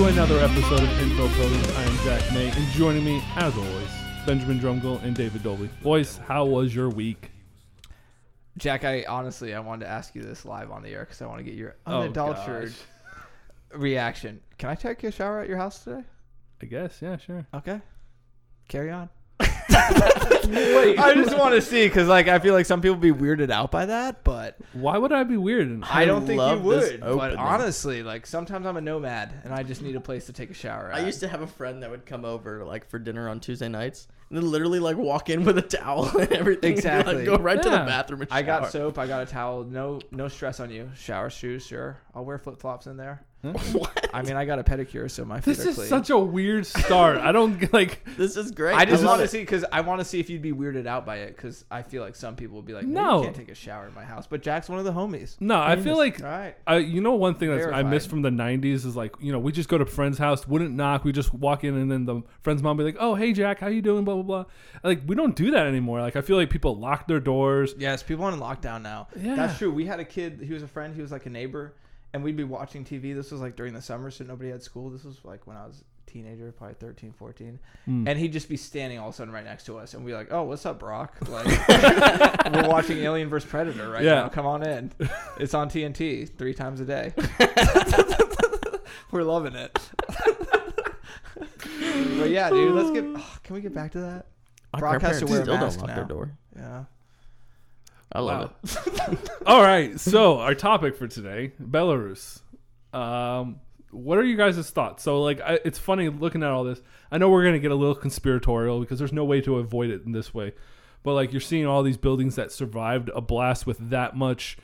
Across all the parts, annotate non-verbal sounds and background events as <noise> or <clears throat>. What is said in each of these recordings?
to another episode of Info Pros. I am Jack May, and joining me, as always, Benjamin Drumgill and David Dolby. Boys, how was your week? Jack, I honestly I wanted to ask you this live on the air because I want to get your Oh, unadulterated reaction. Can I take a shower at your house today? I guess, yeah, sure. Okay, carry on. <laughs> I just want to see because like I feel like some people be weirded out by that, but Why would I be weird? And I don't think you love this would. But opening. honestly, like sometimes I'm a nomad and I just need a place to take a shower. I at. used to have a friend that would come over like for dinner on Tuesday nights and then literally like walk in with a towel <laughs> and everything. and, like, Exactly. go right to the Yeah. bathroom and I got shower. soap. I got a towel. No, no stress on you. Shower shoes, sure. I'll wear flip flops in there. Hmm? <laughs> what? I mean, I got a pedicure, so my feet this are is clean. such a weird start. I don't like. <laughs> This is great. I just love want to it. see because I want to see if you'd be weirded out by it because I feel like some people would be like, no, No. you can't take a shower in my house. But Jack's one of the homies. No, I feel like All right. I, you know, one thing that I Verified. miss from the '90s is like, you know, we just go to friend's house, wouldn't knock, we just walk in, and then the friend's mom be like, "Oh, hey, Jack, how you doing?" Blah blah blah. Like, we don't do that anymore. Like, I feel like people lock their doors. Yes, people are in lockdown now. Yeah. That's true. We had a kid. He was a friend. He was like a neighbor, and we'd be watching TV. This was like during the summer, so nobody had school. This was like when I was a teenager, probably 13, 14. Hmm. And he'd just be standing all of a sudden right next to us, and we'd be like, "Oh, what's up, Brock? <laughs> Like, we're watching Alien vs Predator right Yeah. now. Come on in. It's on TNT three times a day. <laughs> we're loving it." but yeah, dude, let's get. oh, can we get back to that? My Brock has to grandparents wear a still mask don't lock now. their door. I love Wow. it. <laughs> All right, so our topic for today, Belarus. Um, what are you guys' thoughts? So, like, I, it's funny looking at all this. I know we're gonna get a little conspiratorial because there's no way to avoid it in this way. But like, you're seeing all these buildings that survived a blast with that much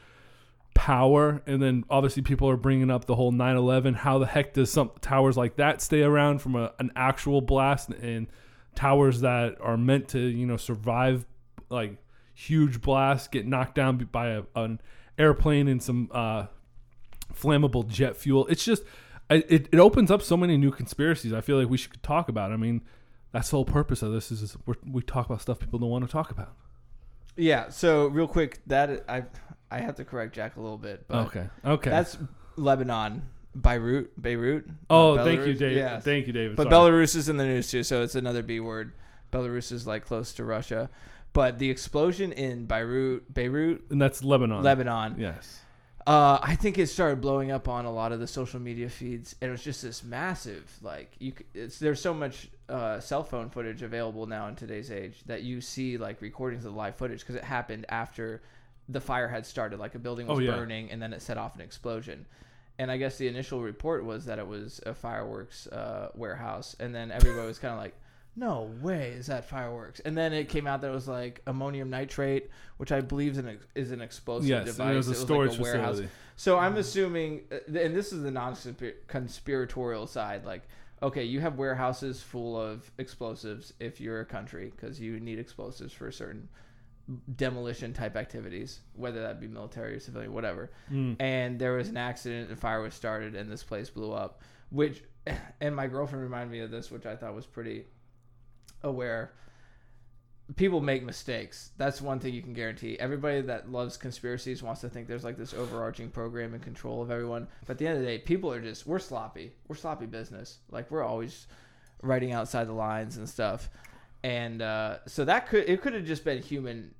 power, and then obviously people are bringing up the whole 9/11. How the heck does some towers like that stay around from a, an actual blast and towers that are meant to, you know, survive like huge blast, get knocked down by a, an airplane and some uh, flammable jet fuel. It's just it, it opens up so many new conspiracies. I feel like we should talk about. I mean, that's the whole purpose of this is, we talk about stuff people don't want to talk about. Yeah. So real quick, that I I have to correct Jack a little bit. But Okay. Okay. That's Lebanon, Beirut, Beirut. oh, thank you. David. Thank you, David. But Sorry. Belarus is in the news too, so it's another B word. Belarus is like close to Russia, but the explosion in Beirut, Beirut, and that's Lebanon. Lebanon. Yes. Uh, I think it started blowing up on a lot of the social media feeds, and it was just this massive like you. c- It's there's so much uh, cell phone footage available now in today's age that you see like recordings of the live footage because it happened after the fire had started. Like a building was Oh, yeah. burning, and then it set off an explosion. And I guess the initial report was that it was a fireworks uh, warehouse, and then everybody was kind of like, "No way, is that fireworks?" And then it came out that it was like ammonium nitrate, which I believe is an is an explosive Yes. device. And it was a like storage warehouse. facility. So I'm assuming, uh, and this is the non-conspiratorial side. Like, okay, you have warehouses full of explosives if you're a country because you need explosives for certain demolition type activities, whether that be military or civilian, whatever. Mm. And there was an accident, and fire was started, and this place blew up. Which, <sighs> and my girlfriend reminded me of this, which I thought was pretty aware people make mistakes. That's one thing you can guarantee. Everybody that loves conspiracies wants to think there's like this overarching program and control of everyone. But at the end of the day, people are just we're sloppy. We're sloppy business. Like we're always writing outside the lines and stuff. And uh, so that could it could have just been human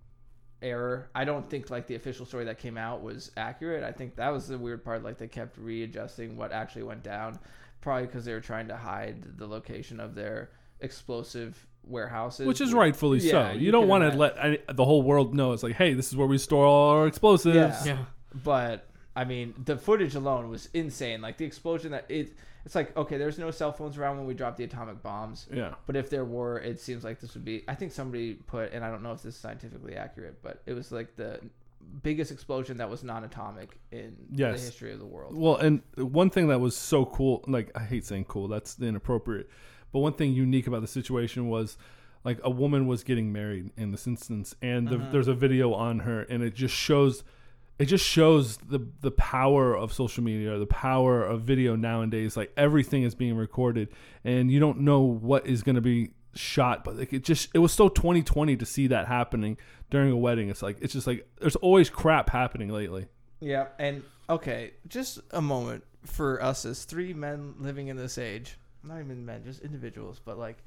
error. I don't think like the official story that came out was accurate. I think that was the weird part. Like they kept readjusting what actually went down, probably because they were trying to hide the location of their explosive warehouses, Which is rightfully so. You, you don't want to let any, the whole world know. It's like, hey, this is where we store all our explosives. Yeah. Yeah. But I mean, the footage alone was insane. Like the explosion that it. It's like okay, there's no cell phones around when we dropped the atomic bombs. Yeah. But if there were, it seems like this would be. I think somebody put, and I don't know if this is scientifically accurate, but it was like the biggest explosion that was non-atomic in Yes. the history of the world. Well, and one thing that was so cool, like I hate saying cool, that's inappropriate. But one thing unique about the situation was like a woman was getting married in this instance and the, mm-hmm. there's a video on her and it just shows it just shows the the power of social media, the power of video nowadays. Like everything is being recorded and you don't know what is going to be shot, but like it just it was so 2020 to see that happening during a wedding. It's like it's just like there's always crap happening lately. Yeah, and okay, just a moment for us as three men living in this age, not even men, just individuals, but like,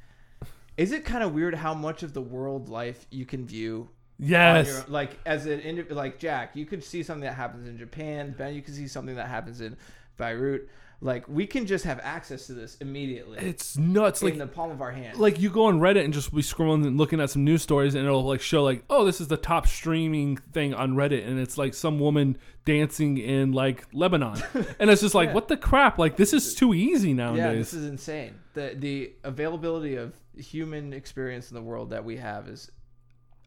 is it kind of weird how much of the world life you can view? Yes. your- like as an indi- like Jack, you could see something that happens in Japan. Ben, you can see something that happens in Beirut. Like we can just have access to this immediately It's nuts. Like in the palm of our hand. like you go on Reddit and just be scrolling and looking at some news stories, and it'll like show like, oh, this is the top streaming thing on Reddit, and it's like some woman dancing in like Lebanon, <laughs> and it's just like, Yeah. what the crap? Like this is too easy nowadays. yeah, this is insane. The the availability of human experience in the world that we have is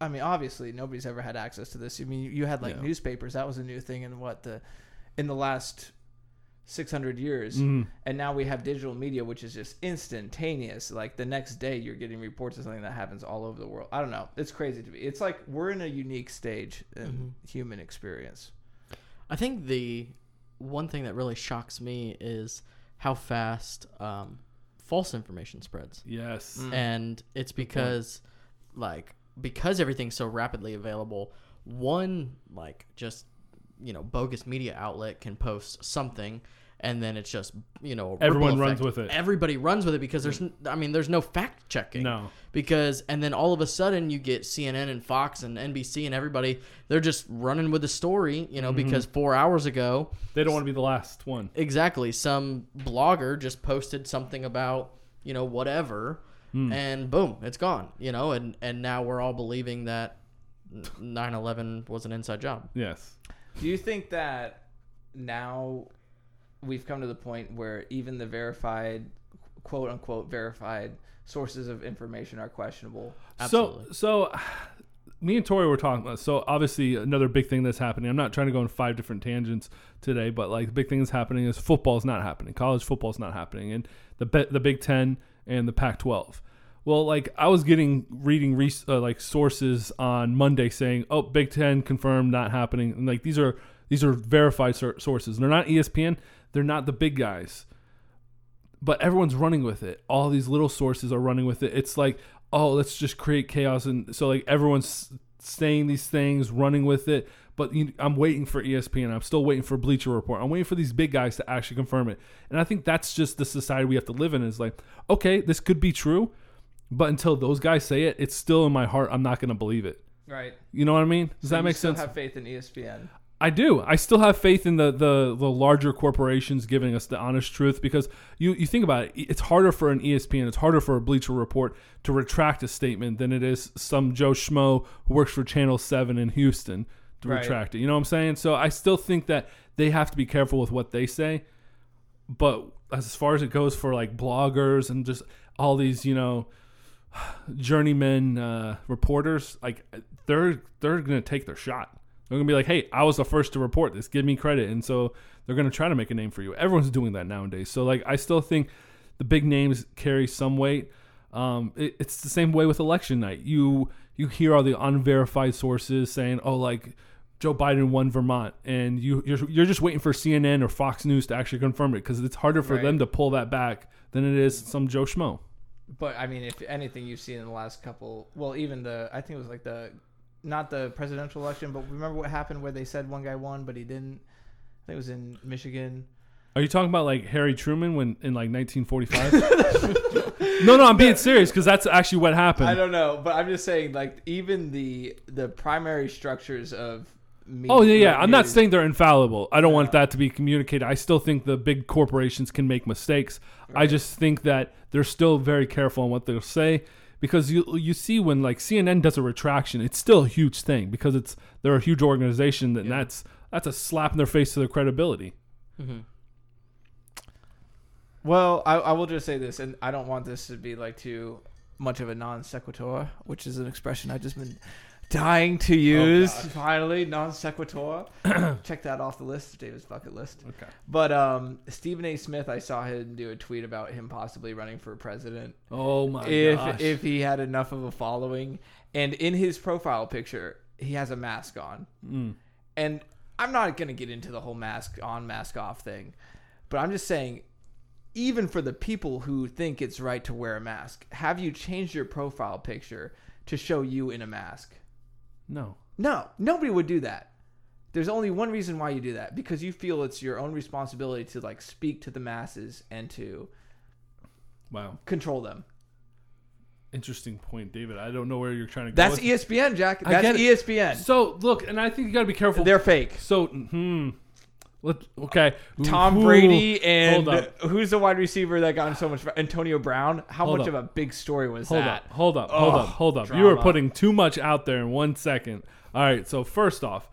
I mean, obviously nobody's ever had access to this. I mean, you had like Yeah. newspapers. That was a new thing in what the in the last 600 years. Mhm. And now we have digital media which is just instantaneous. Like the next day you're getting reports of something that happens all over the world. I don't know. It's crazy to me. It's like we're in a unique stage in Mm-hmm. human experience. I think the one thing that really shocks me is how fast um, false information spreads, Yes. Mm. and it's because like because everything's so rapidly available. One like just you know bogus media outlet can post something. And then it's just you know Everyone runs with it. Everybody runs with it because there's i mean there's no fact checking. No. because and then all of a sudden you get CNN and Fox and NBC and everybody they're just running with the story, you know, Mm-hmm. because 4 hours ago They don't want to be the last one. exactly some blogger just posted something about, you know, whatever Hmm. and boom, it's gone, you know, and and now we're all believing that 9/11 was an inside job. Yes. Do you think that now we've come to the point where even the verified, quote unquote, verified sources of information are questionable? Absolutely. So, so me and Tori were talking about. So obviously, another big thing that's happening. I'm not trying to go on five different tangents today, but like the big thing that's happening is football's not happening. College football's not happening, and the the Big Ten and the Pac-12. Well, like I was getting reading re- uh, like sources on Monday saying, "Oh, Big Ten confirmed not happening," and like these are these are verified sor- sources. They're not ESPN. They're not the big guys but everyone's running with it. All these little sources are running with it. It's like, oh, let's just create chaos, and so like everyone's saying these things, running with it. But you, I'm waiting for ESPN. I'm still waiting for Bleacher Report. I'm waiting for these big guys to actually confirm it. And I think that's just the society we have to live in. Is like, okay, this could be true, but until those guys say it, it's still in my heart. I'm not going to believe it. Right. You know what I mean? Does that make sense? Have faith in ESPN. I do. I still have faith in the, the, the larger corporations giving us the honest truth because you, you think about it, it's harder for an ESPN, it's harder for a Bleacher Report to retract a statement than it is some Joe Schmo who works for Channel 7 in Houston to Right. retract it. You know what I'm saying? So I still think that they have to be careful with what they say. But as far as it goes for like bloggers and just all these, you know, journeyman uh, reporters, like they're they're gonna take their shot. They're gonna be like, "Hey, I was the first to report this. Give me credit." And so they're gonna try to make a name for you. Everyone's doing that nowadays. So like, I still think the big names carry some weight. Um, it, it's the same way with election night. You you hear all the unverified sources saying, "Oh, like." Joe Biden won Vermont, and you you're, you're just waiting for CNN or Fox News to actually confirm it because it's harder for Right. them to pull that back than it is some Joe Schmo. But I mean, if anything you've seen in the last couple, well, even the I think it was like the, not the presidential election, but remember what happened where they said one guy won but he didn't. I think it was in Michigan. Are you talking about like Harry Truman when in like 1945? <laughs> <laughs> no, no, I'm being serious because that's actually what happened. I don't know, but I'm just saying, like even the the primary structures of. Media, Oh yeah, yeah. I'm not saying they're infallible. I don't want that to be communicated. I still think the big corporations can make mistakes. I just think that they're still very careful on what they'll say because you you see when like CNN does a retraction, it's still a huge thing because it's they're a huge organization and that's that's a slap in their face to their credibility. Mm-hmm. Well, I, I will just say this, and I don't want this to be like too much of a non sequitur, which is an expression I've just been dying to use. Finally, non sequitur. <clears throat> Check that off the list, David's bucket list. Okay. But um, Stephen A. Smith, I saw him do a tweet about him possibly running for president Oh my if gosh. if he had enough of a following. And in his profile picture, he has a mask on. Mm. And I'm not going to get into the whole mask on, mask off thing, but I'm just saying, even for the people who think it's right to wear a mask, have you changed your profile picture to show you in a mask? No. No, nobody would do that. there's only one reason why you do that because you feel it's your own responsibility to like speak to the masses and to Wow. control them. Interesting point, David. I don't know where you're trying to go. That's with- ESPN, Jack. I That's ESPN. So look, and I think you got to be careful. They're fake. so hmm. Let okay. Tom Ooh, Brady and hold up. who's the wide receiver that got him so much? Antonio Brown. How Hold much up. of a big story was Hold that? up, hold up, hold Ugh, up, hold up. You are putting too much out there in one second. All right, so first off,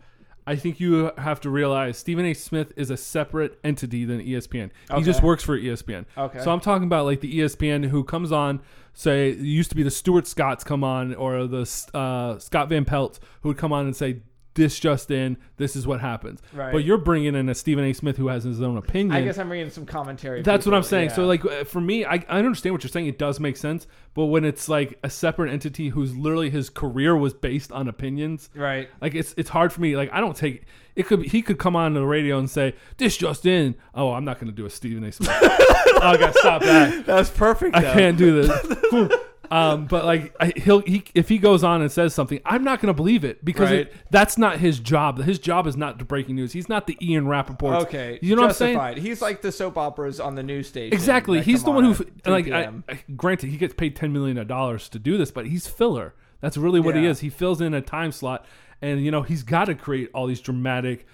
I think you have to realize Stephen A. Smith is a separate entity than ESPN. He Okay. just works for ESPN. Okay. So I'm talking about like the ESPN who comes on, say, it used to be the Stuart Scotts come on, or the uh, Scott Van Pelt who would come on and say, this just in, this is what happens. Right. But you're bringing in a Stephen A. Smith who has his own opinion. I guess I'm reading some commentary. That's what I'm saying. So like uh, for me, I, I understand what you're saying. It does make sense, but when it's like a separate entity who's literally his career was based on opinions, right. like it's it's hard for me. Like I don't take it. Could he could come on the radio and say this just in? Oh, I'm not going to do a Stephen A. Smith. oh, <laughs> I got to stop that. That's perfect. I can't do this. <laughs> um, but like I, he'll he if he goes on and says something, I'm not going to believe it because it, that's not his job. His job is not breaking news. He's not the Ian Rapoport. Okay, you know what I'm saying? justified. He's like the soap operas on the news station. Exactly. that He's the come one on who, at 3 like, I, p.m. I- granted, he gets paid ten million dollars to do this, but he's filler. That's really what he Yeah. is. He fills in a time slot, and you know he's got to create all these dramatic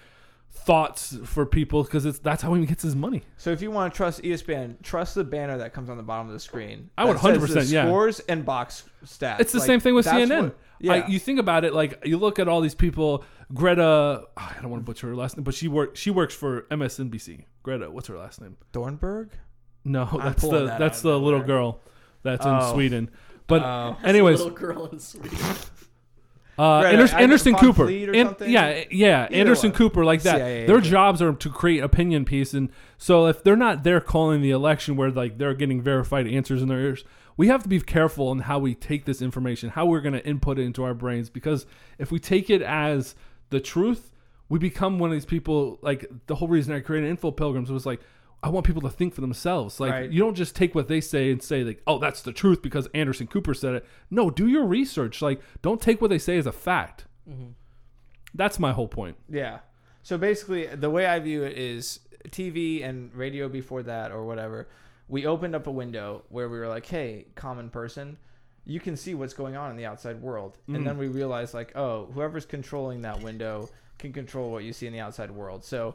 thoughts for people because it's that's how he gets his money. So if you want to trust ESPN, trust the banner that comes on the bottom of the screen. I would 100%, yeah. Scores and box stats. It's the Like, same thing with CNN. what- yeah. I, you think about it, like you look at all these people. Greta, ah, I don't want to butcher her last name, but she works. She works for MSNBC. Greta, what's her last name? Thornberg. No, that's the that that's the little nowhere. girl that's in Oh. Sweden. But Oh. anyways, little girl in Sweden. <laughs> Uh, Greta, Anderson, Anderson Cooper. Fleet or An- something? yeah, yeah, Anderson one. Cooper, like that. CIA Their agent. jobs are to create opinion piece, and so if they're not there calling the election, where like they're getting verified answers in their ears, we have to be careful in how we take this information, how we're going to input it into our brains, because if we take it as the truth, we become one of these people. Like the whole reason I created Info Pilgrims was like. I want people to think for themselves. Like Right. you don't just take what they say and say like, "Oh, that's the truth" because Anderson Cooper said it. No, do your research. Like, don't take what they say as a fact. That's my whole point. Yeah. So basically, the way I view it is TV and radio before that or whatever. We opened up a window where we were like, "Hey, common person, you can see what's going on in the outside world." Mm. And then we realized, like, oh, whoever's controlling that window can control what you see in the outside world. So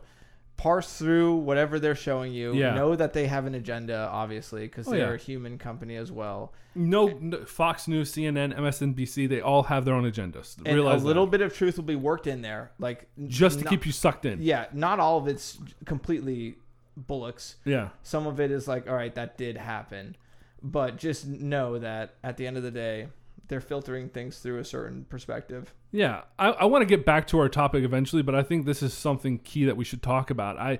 parse through whatever they're showing you. Yeah. Know that they have an agenda, obviously, because Oh, they're yeah. a human company as well. No, no Fox News, CNN, MSNBC, they all have their own agendas. And Realize a little that. bit of truth will be worked in there, like just to not- keep you sucked in. Yeah, not all of it's completely bullocks. Yeah. Some of it is like, all right, that did happen, but just know that at the end of the day, they're filtering things through a certain perspective. Yeah, I, I want to get back to our topic eventually, but I think this is something key that we should talk about. I,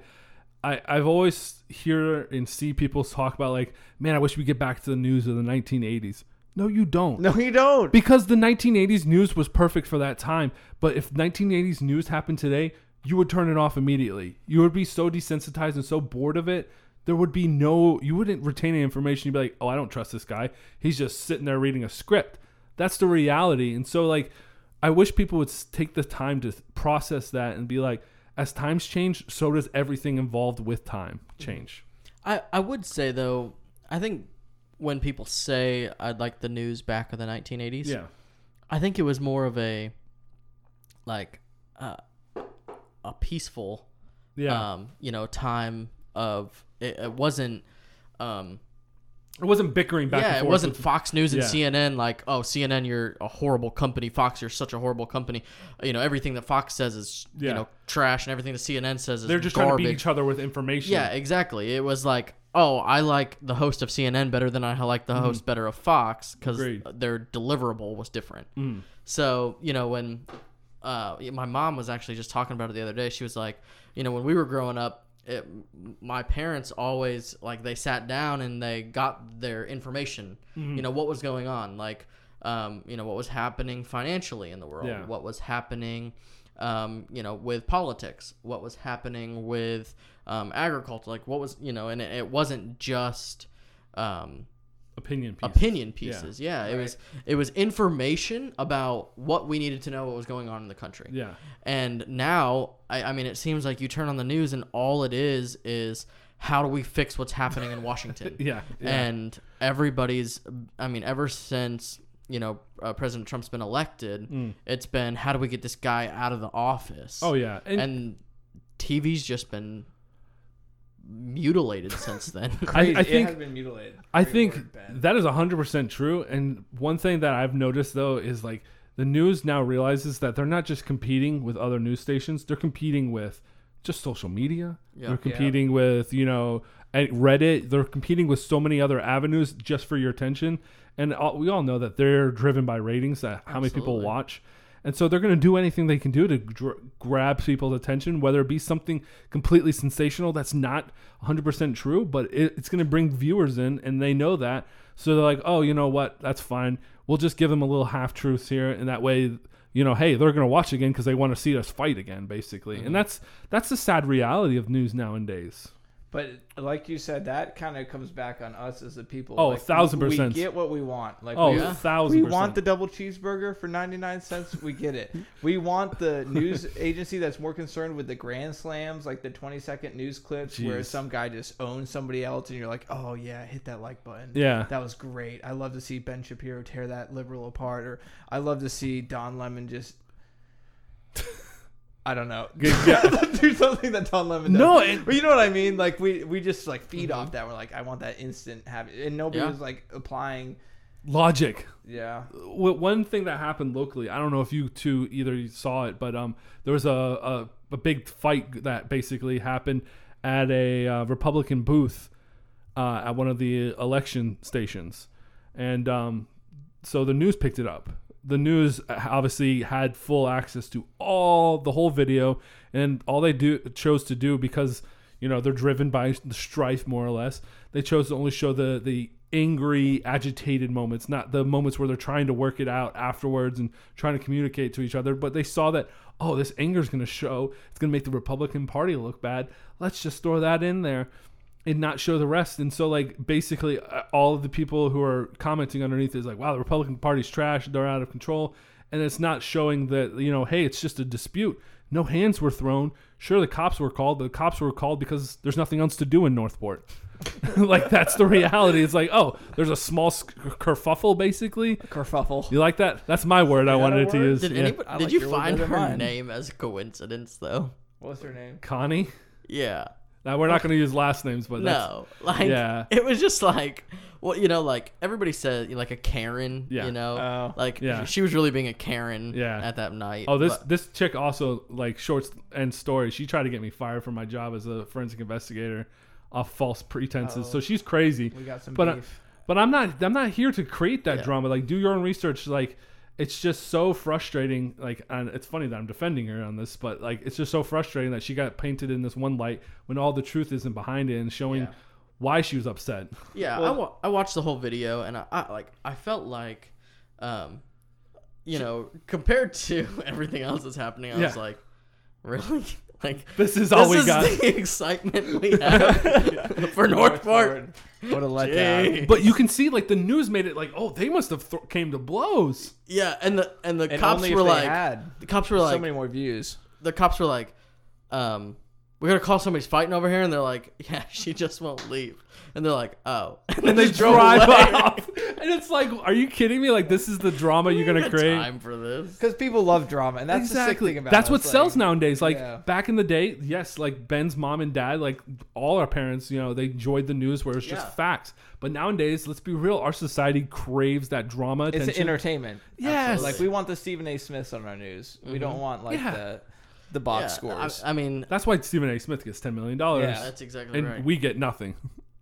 I, I've always hear and see people talk about like, man, I wish we get back to the news of the 1980s. No, you don't. No, you don't. Because the 1980s news was perfect for that time. But if 1980s news happened today, you would turn it off immediately. You would be so desensitized and so bored of it. There would be no, you wouldn't retain any information. You'd be like, oh, I don't trust this guy. He's just sitting there reading a script. That's the reality. And so, like, I wish people would take the time to process that and be like, as times change, so does everything involved with time change. I, I would say though, I think when people say I'd like the news back of the 1980s, Yeah. I think it was more of a like uh, a peaceful, Yeah. um, you know, time of it, it wasn't. Um, it wasn't bickering back yeah, it wasn't Fox News and Yeah. CNN like, oh, CNN, you're a horrible company. Fox, you're such a horrible company. You know, everything that Fox says is Yeah. you know trash, and everything that CNN says is They're just garbage. trying to beat each other with information. Yeah, exactly. It was like, oh, I like the host of CNN better than I like the host better of Fox because. Their deliverable was different. Mm. So you know when uh, my mom was actually just talking about it the other day, she was like, you know, when we were growing up. It, my parents always like they sat down and they got their information Mm-hmm. you know what was going on like um, you know what was happening financially in the world Yeah. what was happening um, you know with politics what was happening with um, agriculture like what was you know and it, it wasn't just um, opinion pieces. opinion pieces. Yeah, it Right. was it was information about what we needed to know what was going on in the country. Yeah. And now, I, I mean, it seems like you turn on the news and all it is is how do we fix what's happening in Washington? <laughs> Yeah. yeah. And everybody's, I mean, ever since you know uh, President Trump's been elected, it's been how do we get this guy out of the office? Mm. oh yeah. And, and TV's just been mutilated since then. <laughs> I, Crazy. I it think has been mutilated. I think word, Ben. that is 100% true. And one thing that I've noticed, though, is like the news now realizes that they're not just competing with other news stations, they're competing with just social media. Yeah. They're competing with, you know, and Reddit. They're competing with so many other avenues just for your attention. And all, we all know that they're driven by ratings, that how many people watch. And so they're going to do anything they can do to dr- grab people's attention, whether it be something completely sensational that's not 100% true, but it, it's going to bring viewers in, and they know that. So they're like, oh, you know what? That's fine. We'll just give them a little half truths here, and that way, you know, hey, they're going to watch again because they want to see us fight again, basically. And mm-hmm. that's that's the sad reality of news nowadays. But like you said, that kind of comes back on us as the people. Oh, like, a thousand we- percent. We get what we want. Like, Oh, we, a thousand we percent. want the double cheeseburger for ninety nine cents. We get it. we want the <laughs> news agency that's more concerned with the grand slams, like the twenty second news clips where some guy just owns somebody else, and you're like, oh yeah, hit that like button. Yeah. That was great. I love to see Ben Shapiro tear that liberal apart, or I love to see Don Lemon just. <laughs> I don't know. <laughs> Do something that Don Lemon does. No, and- but you know what I mean. Like we we just like feed off that. We're like, I want that instant habit, and nobody Yeah. was like applying. Logic. Yeah, one thing that happened locally, I don't know if you two either saw it, but um, there was a, a, a big fight that basically happened at a uh, Republican booth uh, at one of the election stations, and um, so the news picked it up. The news uh, obviously had full access to all the whole video, and all they do chose to do because you know they're driven by the strife more or less. They chose to only show the the angry, agitated moments, not the moments where they're trying to work it out afterwards and trying to communicate to each other. But they saw that oh, this anger is going to show. It's going to make the Republican Party look bad. Let's just throw that in there and not show the rest. And so, like, basically, uh, all of the people who are commenting underneath is like, wow, the Republican Party's trash. They're out of control. And it's not showing that, you know, hey, it's just a dispute. No hands were thrown. Sure, the cops were called. but The cops were called because there's nothing else to do in Northport. <laughs> like, that's the reality. It's like, oh, there's a small sk- kerfuffle, basically. kerfuffle. You like that? That's my word I wanted a to word? use. Did Yeah. anybody, I did like you your word find better her than mine. name as a coincidence though? What's her name? Connie? Yeah. Now, we're not going to use last names, but that's, No, <laughs> like yeah. it was just like, well, you know, like everybody said, you know, like a Karen, Yeah. you know, Oh. like Yeah. she was really being a Karen, Yeah. at that night. Oh, this but- this chick also like short end story. She tried to get me fired from my job as a forensic investigator off false pretenses. So Oh. she's crazy. We got some But, uh, beef. But I'm not I'm not here to create that Yeah. drama. Like do your own research. Like it's just so frustrating. Like and it's funny that I'm defending her on this, but like it's just so frustrating that she got painted in this one light when all the truth isn't behind it and showing Yeah. why she was upset. Yeah, I wa- I watched the whole video and I, I like I felt like, um, you know, compared to <laughs> everything else that's happening, I was like, really, <laughs> <laughs> like This is all this we is got. the <laughs> excitement we <laughs> have for Northport. What a letdown. But you can see like the news made it like, oh, they must have th- came to blows. Yeah, and the and the And cops only if were they like, had the cops were so like, many more views. the cops were like, um, we're gonna call somebody's fighting over here, and they're like, <laughs> yeah, she just won't leave, and they're like, oh, <laughs> And they just drove drive away. off. <laughs> And it's like, are you kidding me? Like this is the drama you're gonna Got create. time for this. Because people love drama, and that's the sick thing about That's it. what It's sells nowadays. Like Yeah. back in the day, yes, like Ben's mom and dad, like all our parents, you know, they enjoyed the news where it's just Yeah. facts. But nowadays, let's be real, our society craves that drama It's attention. entertainment. Yes. Like we want the Stephen A. Smiths on our news. We mm-hmm. don't want like Yeah. the the box Yeah, scores. I, I mean, That's why Stephen A. Smith gets ten million dollars, Yeah. that's exactly and right. we get nothing.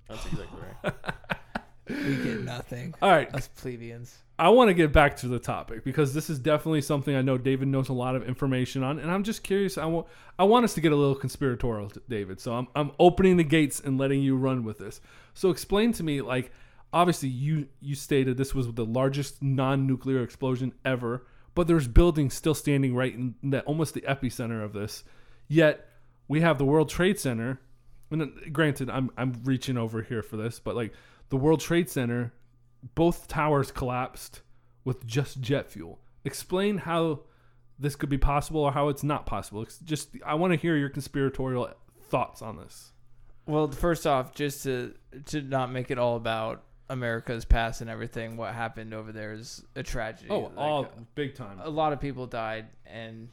that's exactly right. <laughs> we get nothing. All right, Us plebeians. I want to get back to the topic because this is definitely something I know David knows a lot of information on, and I'm just curious. I want I want us to get a little conspiratorial, David. So I'm I'm opening the gates and letting you run with this. So explain to me, like, obviously you you stated this was the largest non-nuclear explosion ever, but there's buildings still standing right in almost the epicenter of this. Yet we have the World Trade Center, and granted, I'm I'm reaching over here for this, but like the World Trade Center both towers collapsed with just jet fuel. Explain how this could be possible or how it's not possible. It's just I want to hear your conspiratorial thoughts on this. Well, first off, just to to not make it all about America's past and everything, what happened over there is a tragedy. Oh, Like, all big time. a lot of people died, and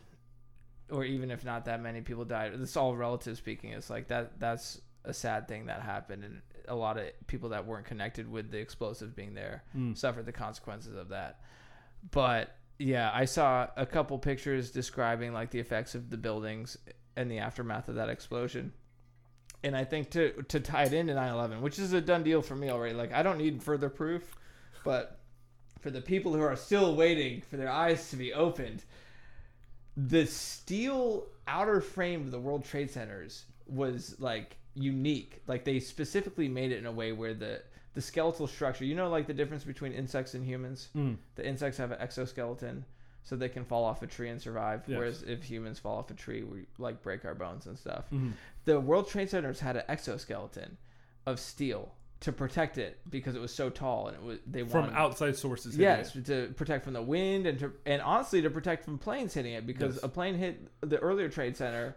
or even if not that many people died, it's all relative speaking. It's like that. That's a sad thing that happened, and a lot of people that weren't connected with the explosives being there Mm. suffered the consequences of that. But yeah, I saw a couple pictures describing like the effects of the buildings and the aftermath of that explosion. And I think to to tie it into 9/11, which is a done deal for me already. Like I don't need further proof, but for the people who are still waiting for their eyes to be opened, the steel outer frame of the World Trade Centers was like unique. Like they specifically made it in a way where the the skeletal structure, you know, like the difference between insects and humans. Mm. The insects have an exoskeleton, so they can fall off a tree and survive. Yes. Whereas if humans fall off a tree, we like break our bones and stuff. Mhm. The World Trade Centers had an exoskeleton of steel to protect it because it was so tall and it was they From wanted, outside sources. Yes, it. to protect from the wind and to and honestly to protect from planes hitting it because Yes. a plane hit the earlier trade center.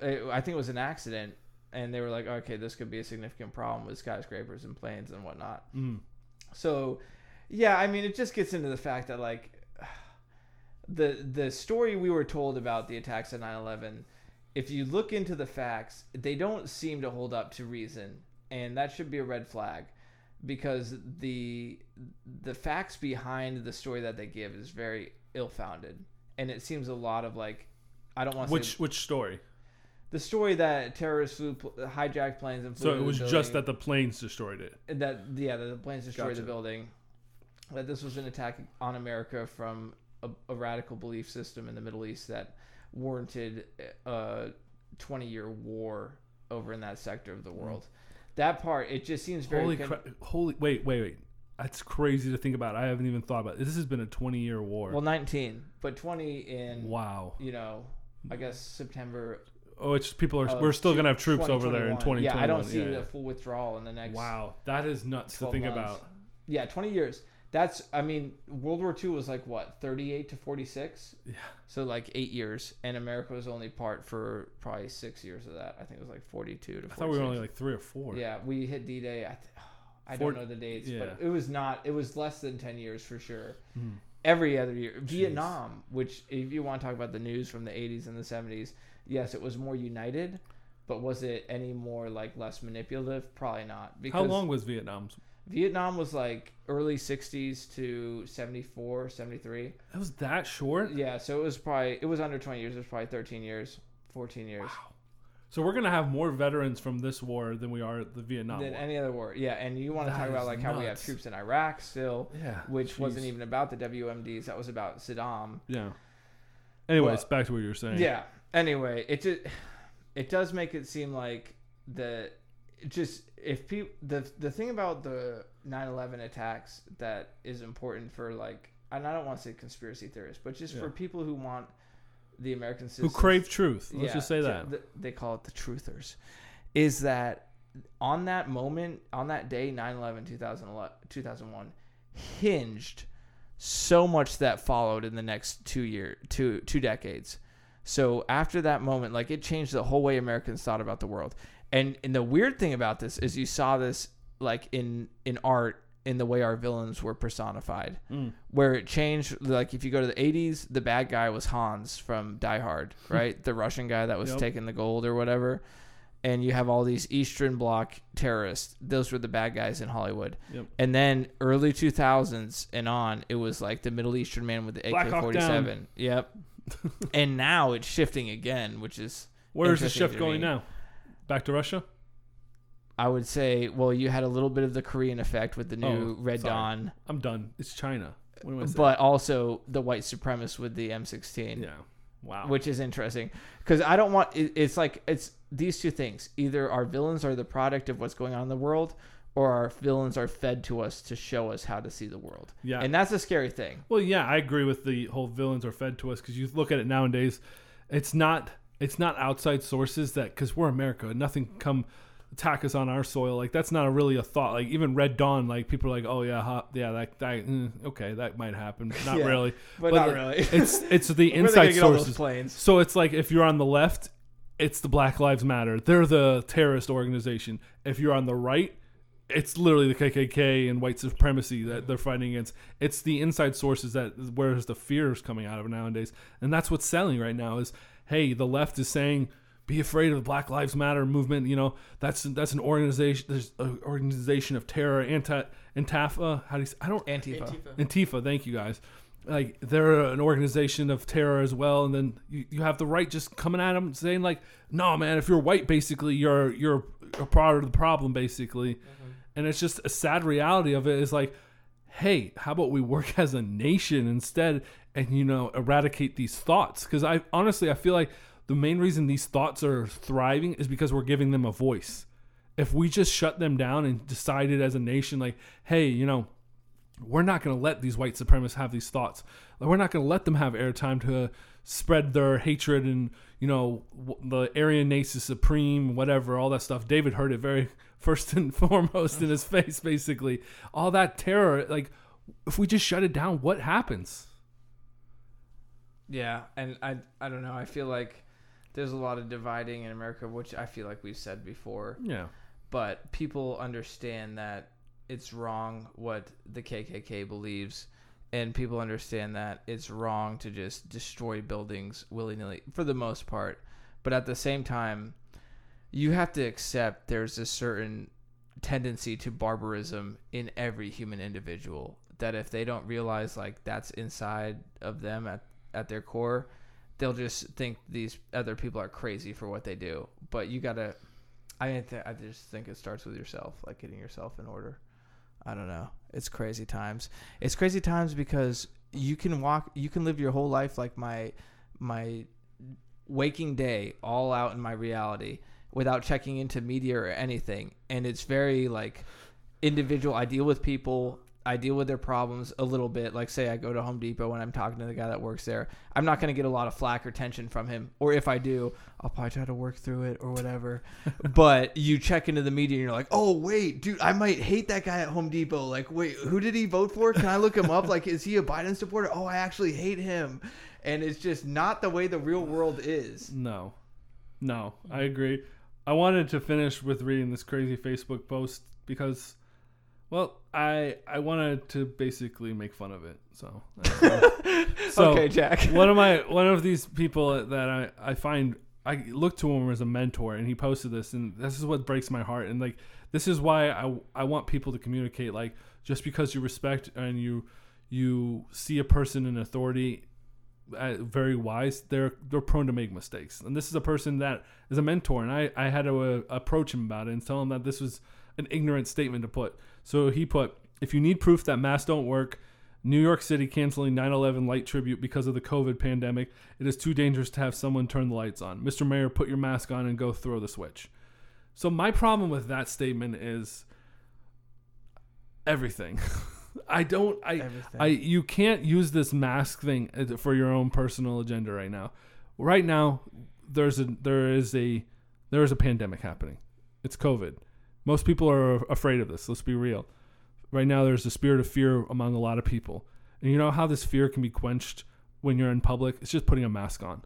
It, I think it was an accident, and they were like, okay, this could be a significant problem with skyscrapers and planes and whatnot. Mm. So, yeah, I mean, it just gets into the fact that like the the story we were told about the attacks at 9/11, if you look into the facts, they don't seem to hold up to reason, and that should be a red flag because the the facts behind the story that they give is very ill-founded, and it seems a lot of like I don't want to Which say which story? the story that terrorists flew hijacked planes and flew So it was just that the planes destroyed it. and that yeah that the planes destroyed Gotcha. the building that this was an attack on america from a, a radical belief system in the middle east that warranted uh, a 20 year war over in that sector of the mm. world that part it just seems very Holy con- crap! Holy wait, wait, wait. That's crazy to think about. I haven't even thought about. It. This has been a 20 year war. well 19 but 20 in wow. you know i guess september Oh, it's people are. we're still gonna have troops over there in 2021. 2021. yeah i don't see yeah, the full withdrawal in the next Wow, that is nuts to think months. about. Yeah, 20 years. That's, I mean, World War II was like what, 38 to 46? Yeah. So like eight years. And America was only part for probably six years of that. I think it was like 42 to 46. I thought we were only like three or four. Yeah, we hit D Day. I, th- <sighs> I Four- don't know the dates, yeah. but it was not, it was less than 10 years for sure. Hmm. Every other year. Vietnam, which, if you want to talk about the news from the 80s and the 70s, yes, it was more united. But was it any more like less manipulative? Probably not. Because How long was Vietnam? Vietnam was like early 60s to 74, 73. It was that short. Yeah, so it was probably it was under 20 years. It was probably 13 years, 14 years Wow. So we're gonna have more veterans from this war than we are the Vietnam than War. any other war. Yeah, and you want to talk about like how we have troops in Iraq still, yeah, which wasn't even about the WMDs. That was about Saddam. Yeah. Anyways, Well, back to what you were saying. Yeah. Anyway, it just it does make it seem like the just if people the the thing about the 9/11 attacks that is important for like and I don't want to say conspiracy theorists, but just Yeah. for people who want the American Who crave truth? Let's yeah, just say that. th- they call it the truthers is that on that moment on that day 9-11 2011 2001 hinged so much that followed in the next two year two two decades so after that moment like it changed the whole way americans thought about the world and and the weird thing about this is you saw this like in in art in the way our villains were personified. Mm. where it changed like if you go to the 80s the bad guy was hans from die hard <laughs> right? The russian guy that was Yep. taking the gold or whatever. And you have all these eastern bloc terrorists. Those were the bad guys in hollywood. Yep. and then early 2000s and on it was like the middle eastern man with the ak-47 yep. <laughs> And now it's shifting again which is Where's the shift going now? Back to Russia? i would say well you had a little bit of the korean effect with the new Oh, red sorry. dawn I'm done. It's China. What am I but also the white supremacists with the m16 yeah. Wow. which is interesting because I don't want it, it's like it's these two things either our villains are the product of what's going on in the world or our villains are fed to us to show us how to see the world yeah. and that's a scary thing Well, yeah, I agree with the whole villains are fed to us because you look at it nowadays, it's not it's not outside sources that because we're America, nothing come attack us on our soil. Like that's not a really a thought. Like even Red Dawn, like people are like, oh yeah, yeah, that, that mm, okay, that might happen. Not <laughs> Yeah, really. but, But not it- really. It's <laughs> it's the Where are they gonna inside sources. So it's like if you're on the left, it's the Black Lives Matter. They're the terrorist organization. If you're on the right, it's literally the KKK and white supremacy that they're fighting against. It's the inside sources that where's the fear is coming out of nowadays, and that's what's selling right now. Is hey, the left is saying be afraid of the Black Lives Matter movement. You know that's that's an organization. There's an organization of terror. Anti Antifa. How do you? Say, I don't. Antifa. Antifa, thank you guys. Like they're an organization of terror as well, and then you, you have the right just coming at them saying like, "No, man, if you're white, basically you're you're a part of the problem, basically." Mm-hmm. And it's just a sad reality of it is like, hey, how about we work <laughs> as a nation instead, and you know eradicate these thoughts? Because I honestly I feel like the main reason these thoughts are thriving is because we're giving them a voice. If we just shut them down and decided as a nation, like, hey, you know, we're not going to let these white supremacists have these thoughts. We're not going to let them have airtime to spread their hatred and you know the Aryan is supreme, whatever, all that stuff. David heard it very <laughs> first and <laughs> foremost in his face, basically. All that terror, like, if we just shut it down, what happens? Yeah, and I I don't know. I feel like there's a lot of dividing in America, which I feel like we've said before. Yeah, But people understand that it's wrong what the KKK believes, and people understand that it's wrong to just destroy buildings willy nilly for the most part. But at the same time, you have to accept there's a certain tendency to barbarism in every human individual. That if they don't realize like that's inside of them at, at their core, they'll just think these other people are crazy for what they do. But you gotta, I th- I just think it starts with yourself, like getting yourself in order. I don't know. It's crazy times. It's crazy times because you can walk, you can live your whole life like my my waking day all out in my reality without checking into media or anything and it's very like individual i deal with people i deal with their problems a little bit. Like say i go to home depot when i'm talking to the guy that works there. I'm not going to get a lot of flack or tension from him. Or if i do i'll probably try to work through it or whatever. <laughs> But you check into the media and you're like oh wait dude i might hate that guy at home depot. Like wait who did he vote for? Can i look him up? Like is he a biden supporter? Oh i actually hate him. And it's just not the way the real world is. No, no, I agree. I wanted to finish with reading this crazy Facebook post because, well, I I wanted to basically make fun of it. So, <laughs> so okay jack one of my <laughs> one of these people that I I find I look to him as a mentor, and he posted this, and this is what breaks my heart, and like this is why I I want people to communicate. Like just because you respect and you you see a person in authority uh, very wise, they're they're prone to make mistakes. And this is a person that is a mentor, and I I had to uh, approach him about it and tell him that this was an ignorant statement to put. So he put, if you need proof that masks don't work, New York City canceling 9/11 light tribute because of the COVID pandemic, it is too dangerous to have someone turn the lights on. Mr. Mayor, put your mask on and go throw the switch. So my problem with that statement is everything. <laughs> I don't I Everything. I you can't use this mask thing for your own personal agenda right now. Right now, there's a there is a there is a pandemic happening. It's COVID. Most people are afraid of this. Let's be real. Right now, there's a spirit of fear among a lot of people, and you know how this fear can be quenched when you're in public. It's just putting a mask on.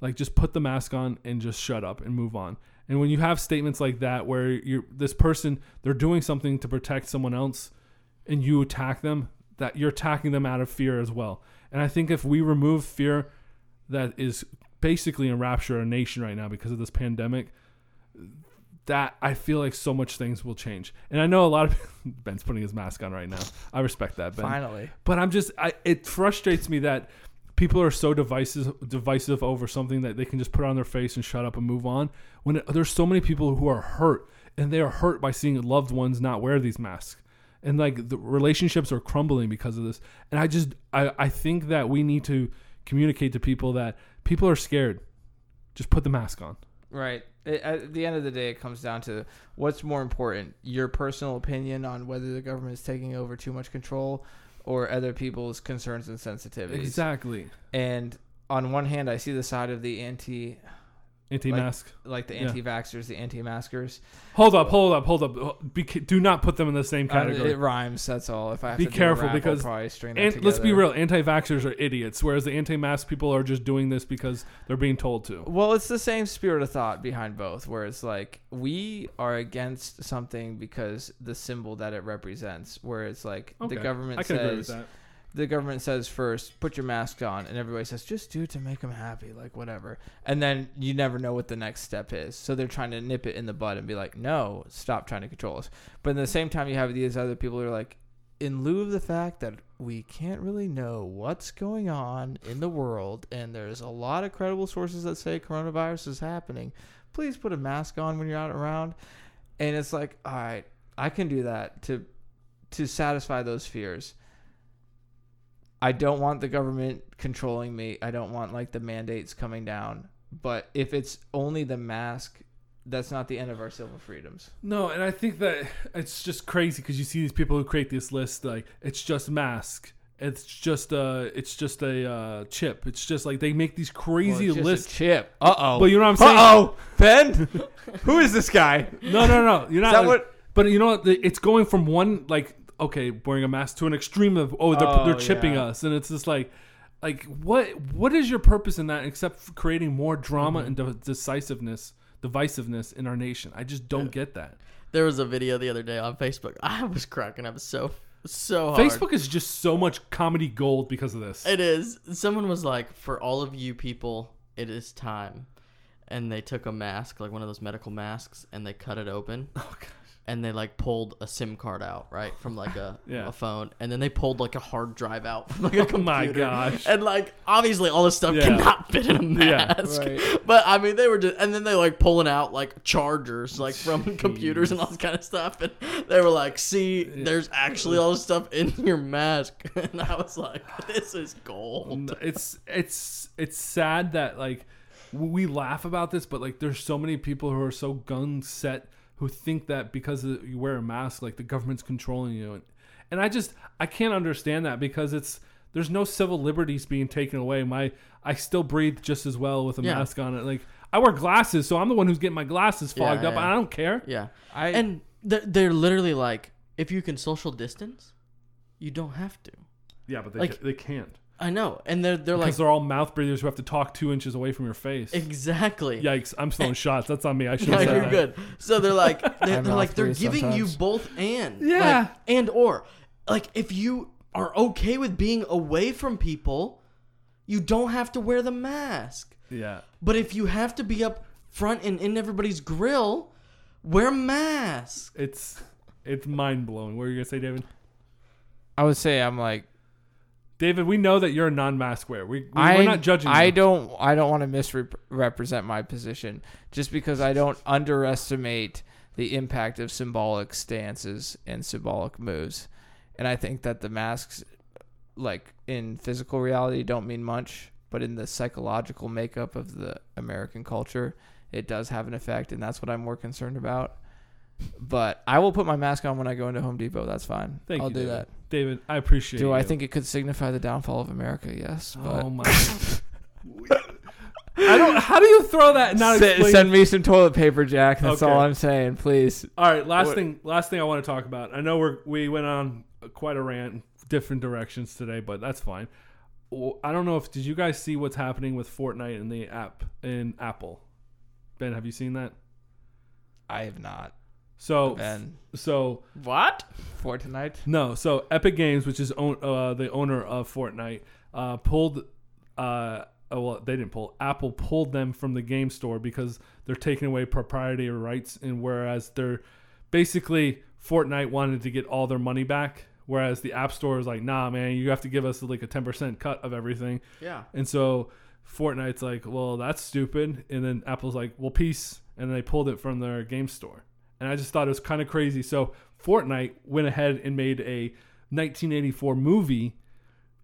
Like just put the mask on and just shut up and move on. And when you have statements like that where you're this person they're doing something to protect someone else and you attack them, that you're attacking them out of fear as well. And I think if we remove fear that is basically enrapture a nation right now because of this pandemic, that I feel like so much things will change. And I know a lot of <laughs> Ben's putting his mask on right now. I respect that, Ben. finally But I'm just I it frustrates me that people are so divisive divisive over something that they can just put on their face and shut up and move on when it, there's so many people who are hurt and they are hurt by seeing loved ones not wear these masks. And like the relationships are crumbling because of this. And I just I I think that we need to communicate to people that people are scared. Just put the mask on. Right. It, at the end of the day, it comes down to what's more important: your personal opinion on whether the government is taking over too much control, or other people's concerns and sensitivities. Exactly. And on one hand, I see the side of the anti Anti-mask. like the anti-vaxxers, the anti-maskers. hold up, hold up, hold up. Be, do not put them in the same Uh, category. it rhymes. That's all. If I have Be to do a careful, rap, because- probably string and let's be real, anti-vaxxers are idiots, whereas the anti-mask people are just doing this because they're being told to. Well, it's the same spirit of thought behind both, where it's like we are against something because the symbol that it represents. Where it's like Okay, the government I can agree with says that. The government says first, put your mask on, and everybody says just do it to make them happy, like whatever. And then you never know what the next step is, so they're trying to nip it in the bud and be like, no, stop trying to control us. But at the same time, you have these other people who are like, in lieu of the fact that we can't really know what's going on in the world, and there's a lot of credible sources that say coronavirus is happening, please put a mask on when you're out around. And it's like, all right, I can do that to to satisfy those fears. I don't want the government controlling me. I don't want like the mandates coming down. But if it's only the mask, that's not the end of our civil freedoms. No, and I think that it's just crazy because you see these people who create this list like it's just mask. It's just a, it's just a uh, chip. It's just like they make these crazy Well, it's just a lists. chip. Uh oh. But you know what I'm saying? Uh oh, Ben. <laughs> Who is this guy? No, no, no. You're not. Like- what? But you know what? It's going from one like okay, wearing a mask to an extreme of oh they're Oh, they're chipping yeah. us, and it's just like like what what is your purpose in that except for creating more drama Mm-hmm. and de- decisiveness, divisiveness in our nation? I just don't get that. There was a video the other day on Facebook. <laughs> I was cracking up so so hard. Facebook is just so much comedy gold because of this. It is. Someone was like, "For all of you people, it is time," and they took a mask, like one of those medical masks, and they cut it open. <laughs> Oh, gosh. And they like pulled a SIM card out, right, from like a, <laughs> Yeah. a phone, and then they pulled like a hard drive out from like a computer. Oh my gosh. And like obviously all this stuff Yeah. cannot fit in a Yeah. mask. Right. <laughs> But I mean they were just and then they like pulling out like chargers like from computers and all this kind of stuff and they were like, see, there's actually all this stuff in your mask. <laughs> And I was like, this is gold. it's it's it's sad that like we laugh about this, but like there's so many people who are so gun set who think that because you wear a mask, like the government's controlling you, and, and I just I can't understand that because it's there's no civil liberties being taken away. My I still breathe just as well with a Yeah. mask on it. Like I wear glasses, so I'm the one who's getting my glasses Yeah, fogged up. yeah. I don't care. Yeah. I And they're, they're literally like, if you can social distance, you don't have to. Yeah, but they Like- they can't I know. And they're they're because like they're all mouth breathers who have to talk two inches away from your face. exactly. Yikes! I'm throwing <laughs> shots. That's on me. I should No, you're that. good. So they're like, <laughs> they're, they're like, they're off-breed giving you both and Yeah. like, and or like if you are okay with being away from people, you don't have to wear the mask. Yeah. But if you have to be up front and in everybody's grill, wear a mask. It's it's mind blowing. What are you gonna say, David? I would say I'm like David, we know that you're a non-mask wearer. We, we I, we're not judging. I you. don't. I don't want to misrepresent my position just because I don't underestimate the impact of symbolic stances and symbolic moves, and I think that the masks, like in physical reality, don't mean much, but in the psychological makeup of the American culture, it does have an effect, and that's what I'm more concerned about. But I will put my mask on when I go into Home Depot. That's fine. Thank I'll you, do David. that. David, I appreciate. Do I think it could signify the downfall of America? Yes. Oh but Oh my. I don't. How do you throw that? And not Se- explain? send me some toilet paper, Jack. That's Okay. all I'm saying. Please. All right. Last What- thing. Last thing I want to talk about. I know we're we went on quite a rant, different directions today, but that's fine. Well, I don't know if did you guys see what's happening with Fortnite in the app in Apple. Ben, have you seen that? I have not So been so What? Fortnite. No, so Epic Games, which is own, uh, the owner of Fortnite, uh, pulled. Uh, oh, well, they didn't pull. Apple pulled them from the game store because they're taking away proprietary rights, and whereas they're basically Fortnite wanted to get all their money back, whereas the App Store is like, nah, man, you have to give us like a ten percent cut of everything. Yeah. And so Fortnite's like, well, that's stupid. And then Apple's like, well, peace. And they pulled it from their game store. And I just thought it was kind of crazy. So Fortnite went ahead and made a 1984 movie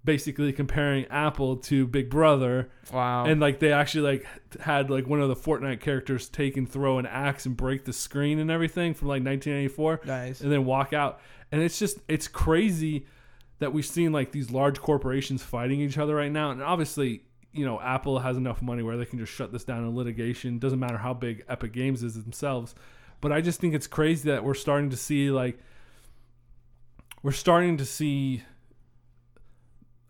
basically comparing Apple to Big Brother. Wow. And like they actually like had like one of the Fortnite characters take and throw an axe and break the screen and everything from like 1984 nice. and then walk out. And it's just it's crazy that we've seen like these large corporations fighting each other right now. And obviously, you know Apple has enough money where they can just shut this down in litigation. Doesn't matter how big Epic Games is themselves. But I just think it's crazy that we're starting to see like we're starting to see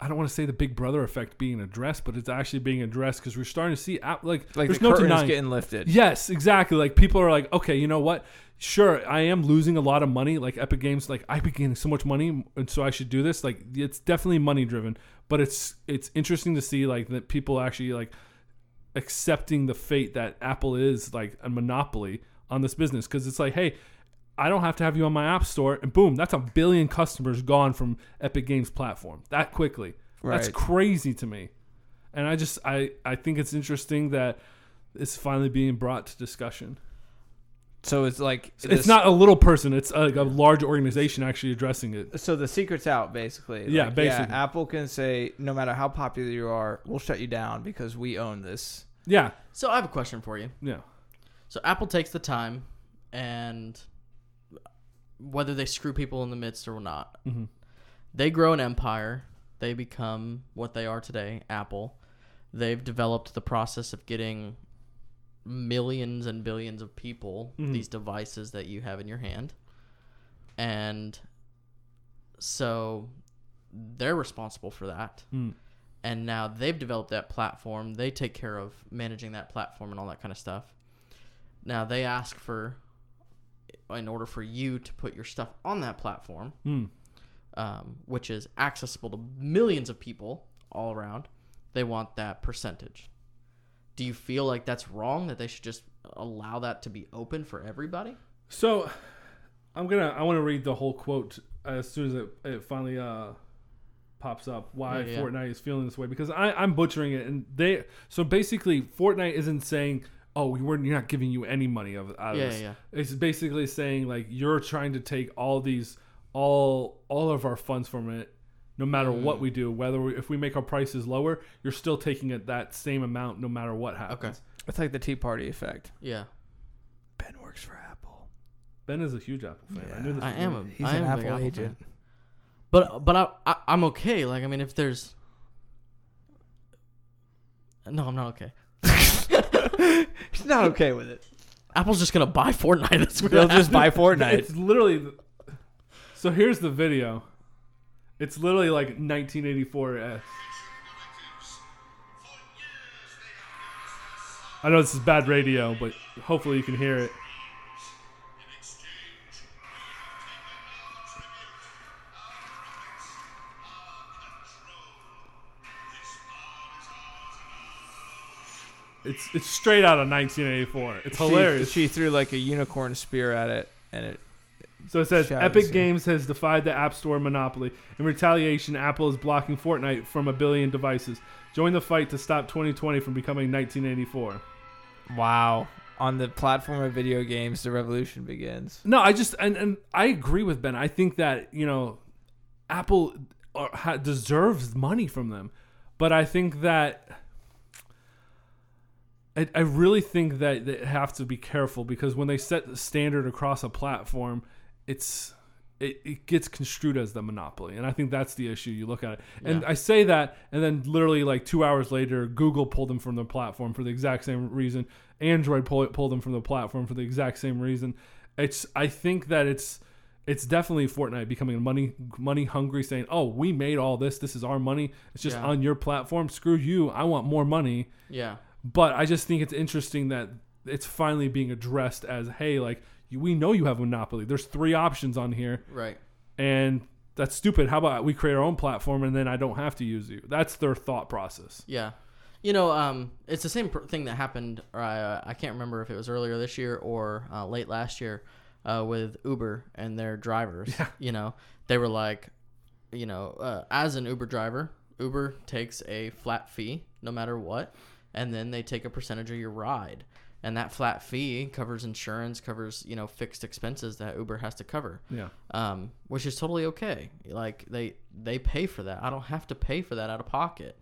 I don't want to say the Big Brother effect being addressed, but it's actually being addressed because we're starting to see like, Like there's the no curtain is denying. getting lifted. Yes, exactly. Like people are like, okay, you know what? Sure, I am losing a lot of money. Like Epic Games, like I be getting so much money, and so I should do this. Like it's definitely money driven, but it's it's interesting to see like that people actually like accepting the fate that Apple is like a monopoly on this business because it's like, hey, I don't have to have you on my app store, and boom, that's a billion customers gone from Epic Games platform that quickly. That's crazy to me, and I just I I think it's interesting that it's finally being brought to discussion. So it's like It's this- not a little person; it's uh, like a large organization actually addressing it. So the secret's out, basically. Yeah, Like, basically. Apple can say, no matter how popular you are, we'll shut you down because we own this. Yeah, So I have a question for you. yeah, So Apple takes the time, and whether they screw people in the midst or not, Mhm. they grow an empire. They become what they are today, Apple. They've developed the process of getting millions and billions of people Mhm. these devices that you have in your hand, and so they're responsible for that Mm. and now they've developed that platform. They take care of managing that platform and all that kind of stuff. Now they ask for, in order for you to put your stuff on that platform, Mm. um, which is accessible to millions of people all around, they want that percentage. Do you feel like that's wrong? That they should just allow that to be open for everybody? So I'm gonna I want to read the whole quote as soon as it, it finally uh pops up. Why Yeah, yeah. Fortnite is feeling this way because I I'm butchering it and they so basically Fortnite isn't saying oh we weren't you're not giving you any money of out of Yeah, this. yeah. It's basically saying like you're trying to take all these all all of our funds from it. No matter Mm. what we do, whether we, if we make our prices lower, you're still taking it that same amount, no matter what happens. Okay. It's like the Tea Party effect. Yeah, Ben works for Apple. Ben is a huge Apple fan. I Yeah. knew this. I am a He's I an am Apple Apple agent. fan. But but I, I I'm okay. Like I mean, if there's no, I'm not okay. <laughs> He's not okay with it. Apple's just gonna buy Fortnite. That's what They'll just buy Fortnite. It's literally. the- So here's the video. It's literally like 1984 s. I know this is bad radio, but hopefully you can hear it. It's it's straight out of 1984. It's hilarious. She, she threw like a unicorn spear at it, and it. So it says Epic Games has defied the App Store monopoly. In retaliation, Apple is blocking Fortnite from a billion devices. Join the fight to stop 2020 from becoming 1984. Wow. On the platform of video games, the revolution begins. No, I just and, and I agree with Ben. I think that you know, Apple are, ha, deserves money from them, but I think that I, I really think that they have to be careful because when they set the standard across a platform, it's it, it gets construed as the monopoly, and I think that's the issue. You look at it, and Yeah. I say that, and then literally like two hours later, Google pulled them from the platform for the exact same reason. Android pulled pulled them from the platform for the exact same reason. It's I think that it's it's definitely Fortnite becoming money money hungry, saying, "Oh, we made all this. This is our money. It's just Yeah. on your platform. Screw you. I want more money." Yeah, But I just think it's interesting that it's finally being addressed as, "Hey, like we know you have monopoly. There's three options on here, right. and that's stupid. How about we create our own platform and then I don't have to use you?" That's their thought process. Yeah. You know, um, it's the same pr- thing that happened. Uh, I can't remember if it was earlier this year or uh, late last year uh, with Uber and their drivers. Yeah. You know, they were like, you know, uh, as an Uber driver, Uber takes a flat fee no matter what, and then they take a percentage of your ride. And that flat fee covers insurance, covers you know fixed expenses that Uber has to cover Yeah. um, which is totally okay. Like they they pay for that. I don't have to pay for that out of pocket.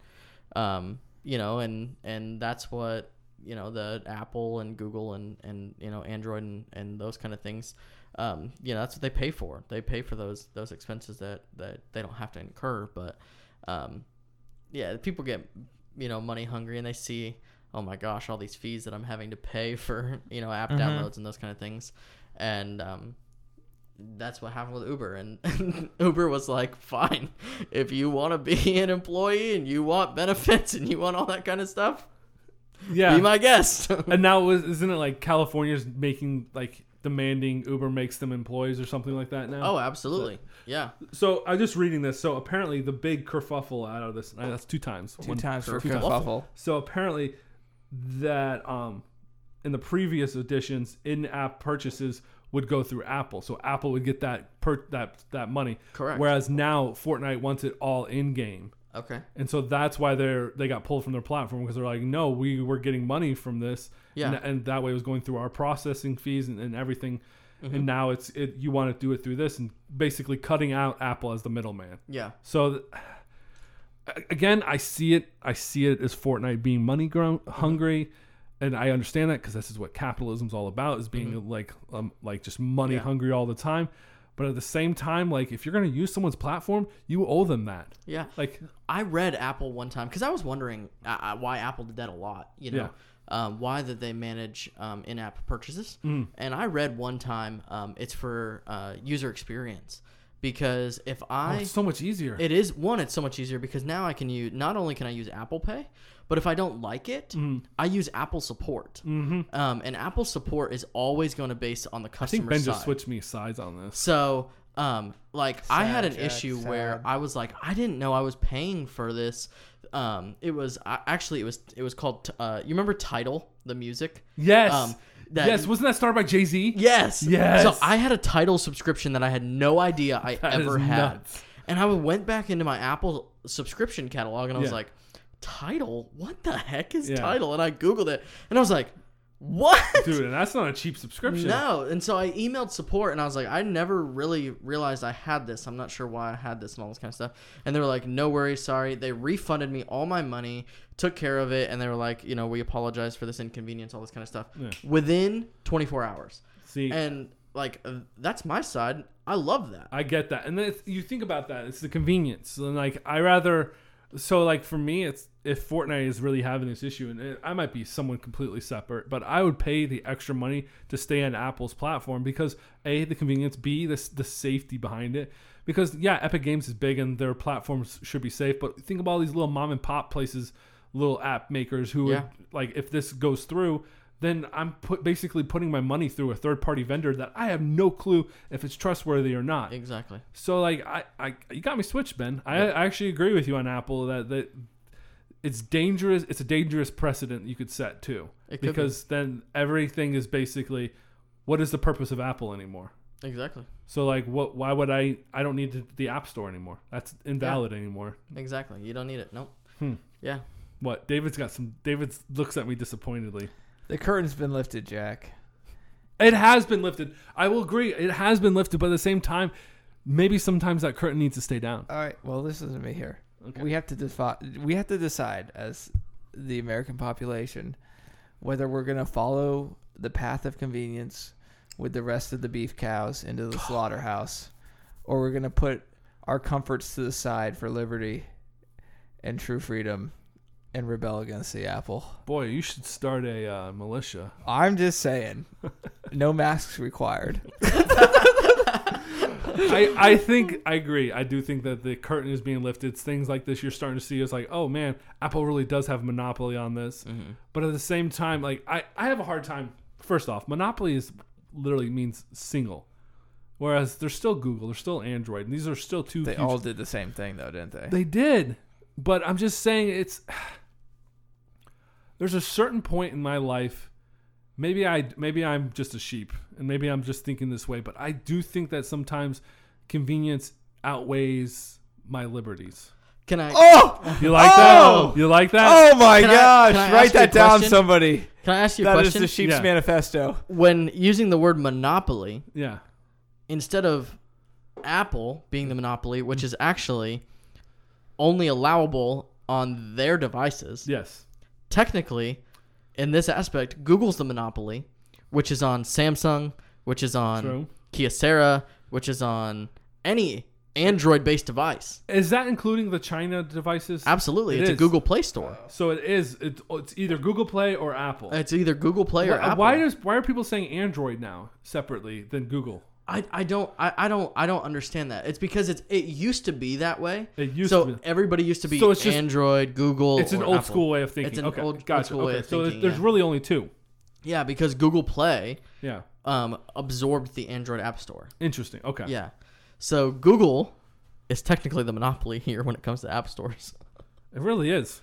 Um, you know, and and that's what you know the Apple and Google and and you know Android and, and those kind of things. Um, you know, that's what they pay for. They pay for those those expenses that that they don't have to incur. But um, yeah, people get you know money hungry and they see oh my gosh all these fees that i'm having to pay <laughs> for you know app Mhm. downloads and those kind of things and um, that's what happened with uber and <laughs> uber was like fine if you want to be <laughs> an employee and you want benefits and you want all that kind of stuff Yeah. be my guest and now was isn't it like California's making like demanding Uber makes them employees or something like that now? oh absolutely yeah So I'm just reading this. So apparently the big kerfuffle out of this uh, that's two times. Two One- times for Kerfuffle. kerfuffle. So apparently that um in the previous editions in-app purchases would go through Apple. So Apple would get that per that that money. Correct. Whereas now Fortnite wants it all in game. Okay And so that's why they're they got pulled from their platform because they're like, no, we were getting money from this, Yeah. and, and that way it was going through our processing fees and, and everything, Mm-hmm. and now it's it you want to do it through this and basically cutting out Apple as the middleman. yeah So th- again, I see it. I see it as Fortnite being money grown hungry, and I understand that because this is what capitalism's all about: is being like um, like just money Mm-hmm. Yeah. hungry all the time. But at the same time, like if you're gonna use someone's platform, you owe them that. yeah Like I read Apple one time because I was wondering uh, uh, why Apple did that a lot. You know, um, why did they manage um, in-app purchases? Mm. And I read one time um, it's for uh, user experience because if oh, I it's so much easier. it is one, it's so much easier because now I can use not only can I use Apple Pay, but if I don't like it, Mm-hmm. I use Apple Support. Mm-hmm. Um, and Apple Support is always going to base on the customer. I customer think Ben side. just switched me sides on this. So, um, like I had an Jack, issue where. I was like, I didn't know I was paying for this. Um, it was I actually it was it was called uh, you remember Tidal the music? Yes. Um, that- yes. Wasn't that started by Jay Z? Yes. Yes. So I had a Tidal subscription that I had no idea I That ever is had, nuts. and I went back into my Apple subscription catalog and I was Yeah. like, Tidal? What the heck is Yeah. Tidal? And I googled it and I was like, what? Dude, and that's not a cheap subscription. No, and so I emailed support and I was like, I never really realized I had this. I'm not sure why I had this and all this kind of stuff. And they were like, no worries, sorry. They refunded me all my money, took care of it, and they were like, you know, we apologize for this inconvenience, all this kind of stuff. Yeah. Within 24 hours. See, And like, uh, that's my side. I love that. I get that, and then you think about that. It's the convenience, and like I rather. So like for me, it's if Fortnite is really having this issue, and it, I might be someone completely separate, but I would pay the extra money to stay on Apple's platform because a the convenience, b the the safety behind it. Because yeah, Epic Games is big and their platforms should be safe, but think about all these little mom and pop places, little app makers who Yeah. are like if this goes through. Then I'm put basically putting my money through a third party vendor that I have no clue if it's trustworthy or not. Exactly. So like I, I you got me switched, Ben. I, I actually agree with you on Apple that that it's dangerous. It's a dangerous precedent you could set too, could be. because then everything is basically, what is the purpose of Apple anymore? Exactly. So like, what? Why would I? I don't need the, App Store anymore. That's invalid anymore. Exactly. You don't need it. Nope. Hmm. Yeah. What? David's got some. David looks at me disappointedly. The curtain's been lifted, Jack. It has been lifted. I will agree. It has been lifted, but at the same time, maybe sometimes that curtain needs to stay down. All right. Well, listen to me here. Okay. We have to defi- We have to decide as the American population whether we're gonna follow the path of convenience with the rest of the beef cows into the <sighs> slaughterhouse, or we're gonna put our comforts to the side for liberty and true freedom and rebel against the apple. Boy, you should start a uh, militia. I'm just saying, <laughs> no masks required. I, I think I agree. I do think that the curtain is being lifted. It's things like this you're starting to see. It's like, oh man, Apple really does have a monopoly on this. Mm-hmm. But at the same time, like I, I have a hard time. First off, monopoly is literally means single, whereas there's still Google, there's still Android, and these are still two. They huge- all did the same thing, though, didn't they? they did, but I'm just saying it's. There's a certain point in my life. Maybe I maybe I'm just a sheep and maybe I'm just thinking this way, but I do think that sometimes convenience outweighs my liberties. Can I? Oh, You like Oh! that? You like that? oh my Can gosh! can I Write that down, question? somebody. Can I ask you a That is question? the Sheep's Yeah. Manifesto. when using the word monopoly Yeah. instead of Apple being the monopoly, which is actually only allowable on their devices, Yes. Technically, in this aspect, Google's the monopoly, which is on Samsung, which is on True. Kyocera, which is on any Android based device. Is that including the China devices? Absolutely, It it's a. Google Play Store. Uh, so it is. It's, it's either Google Play or Apple. It's either Google Play or uh, why, Apple. why does why are people saying Android now separately than Google? I, I don't I, I don't I don't understand that. It's because it's it used to be that way. It used so to be. everybody used to be So it's just- Android, Google. It's an or old Apple. school way of thinking. It's an okay, old- old gotcha. school way okay, of so thinking, there's yeah. really only two. Yeah, because Google Play Yeah, um absorbed the Android App Store. interesting. Okay. Yeah. So Google is technically the monopoly here when it comes to app stores. it really is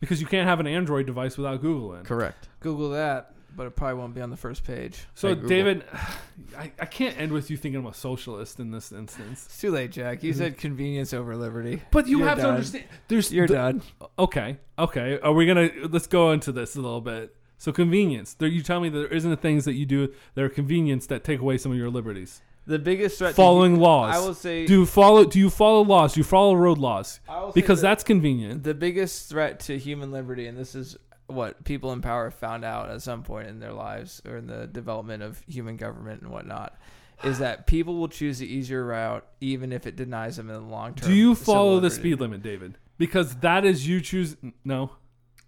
because you can't have an Android device without Google in. Correct. Google that, but it probably won't be on the first page. So David, <sighs> I, I can't end with you thinking I'm a socialist in this instance. It's too late, Jack. You mhm. said convenience over liberty. But you You're have to done. understand. There's You're the- done. Okay, okay. Are we gonna let's go into this a little bit? So convenience. There, you tell me that there isn't things that you do that are convenience that take away some of your liberties. The biggest threat. to Following hu- laws. I will say. Do you follow? Do you follow laws? Do you follow road laws? I will say Because that that's convenient. the biggest threat to human liberty, and this is what people in power found out at some point in their lives or in the development of human government and whatnot, is that people will choose the easier route even if it denies them in the long term. Do you follow the speed limit, David? Because that is you choose. No,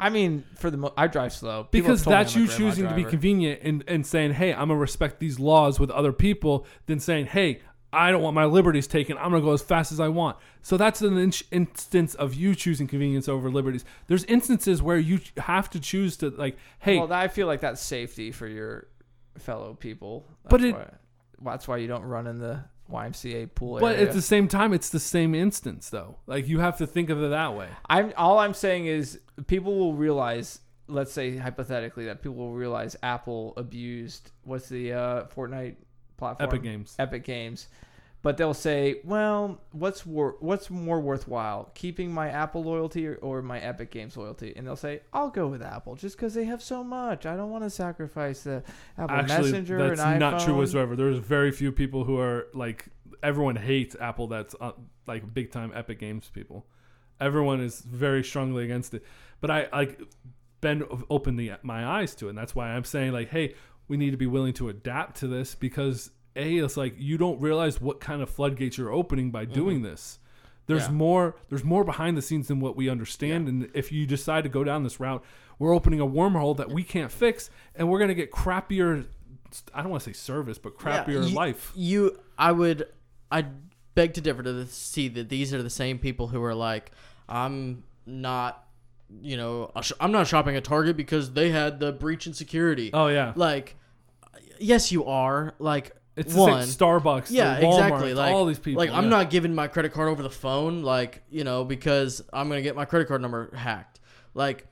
I mean, for the mo- I drive slow People because have told me that's I'm a you grandma choosing to be driver. convenient and, and saying, "Hey, I'm gonna respect these laws with other people," than saying, "Hey, I don't want my liberties taken. I'm gonna go as fast as I want." So that's an in- instance of you choosing convenience over liberties. There's instances where you have to choose to like, "Hey, Well, I feel like that's safety for your fellow people. That's But it- why, that's why you don't run in the YMCA pool but area. at the same time, it's the same instance though. Like you have to think of it that way. I'm all I'm saying is people will realize. Let's say hypothetically that people will realize Apple abused what's the uh, Fortnite platform Epic Games. Epic Games, but they'll say, well, what's wor- what's more worthwhile, keeping my Apple loyalty or, or my Epic Games loyalty? And they'll say, I'll go with Apple just because they have so much. I don't want to sacrifice the Apple Actually, Messenger that's and iPhone. not true whatsoever. There's very few people who are like everyone hates Apple. That's uh, like big time Epic Games people. Everyone is very strongly against it. But I like Ben opened the, my eyes to it, and that's why I'm saying like, hey, we need to be willing to adapt to this because a it's like you don't realize what kind of floodgates you're opening by mm-hmm. doing this. There's Yeah. more. There's more behind the scenes than what we understand, and if you decide to go down this route, we're opening a wormhole that we can't fix, and we're gonna get crappier. I don't want to say service, but Yeah, crappier you- life. You, I would, I beg to differ to see that these are the same people who are like, I'm not, you know, I'm not shopping at Target because they had the breach in security. Oh yeah, Like, yes, you are. Like, it's one, Starbucks. yeah, the Walmart, exactly. Like all these people. Like, I'm not giving my credit card over the phone. Like, you know, because I'm gonna get my credit card number hacked. Like,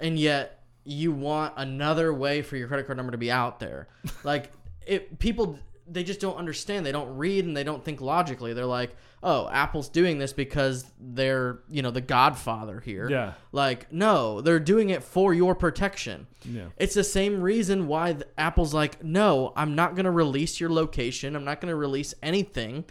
and yet you want another way for your credit card number to be out there. <laughs> Like, it people they just don't understand. They don't read and they don't think logically. They're like, oh, Apple's doing this because they're you know the Godfather here. Yeah. Like, no, they're doing it for your protection. Yeah. It's the same reason why Apple's like, no, I'm not going to release your location. I'm not going to release anything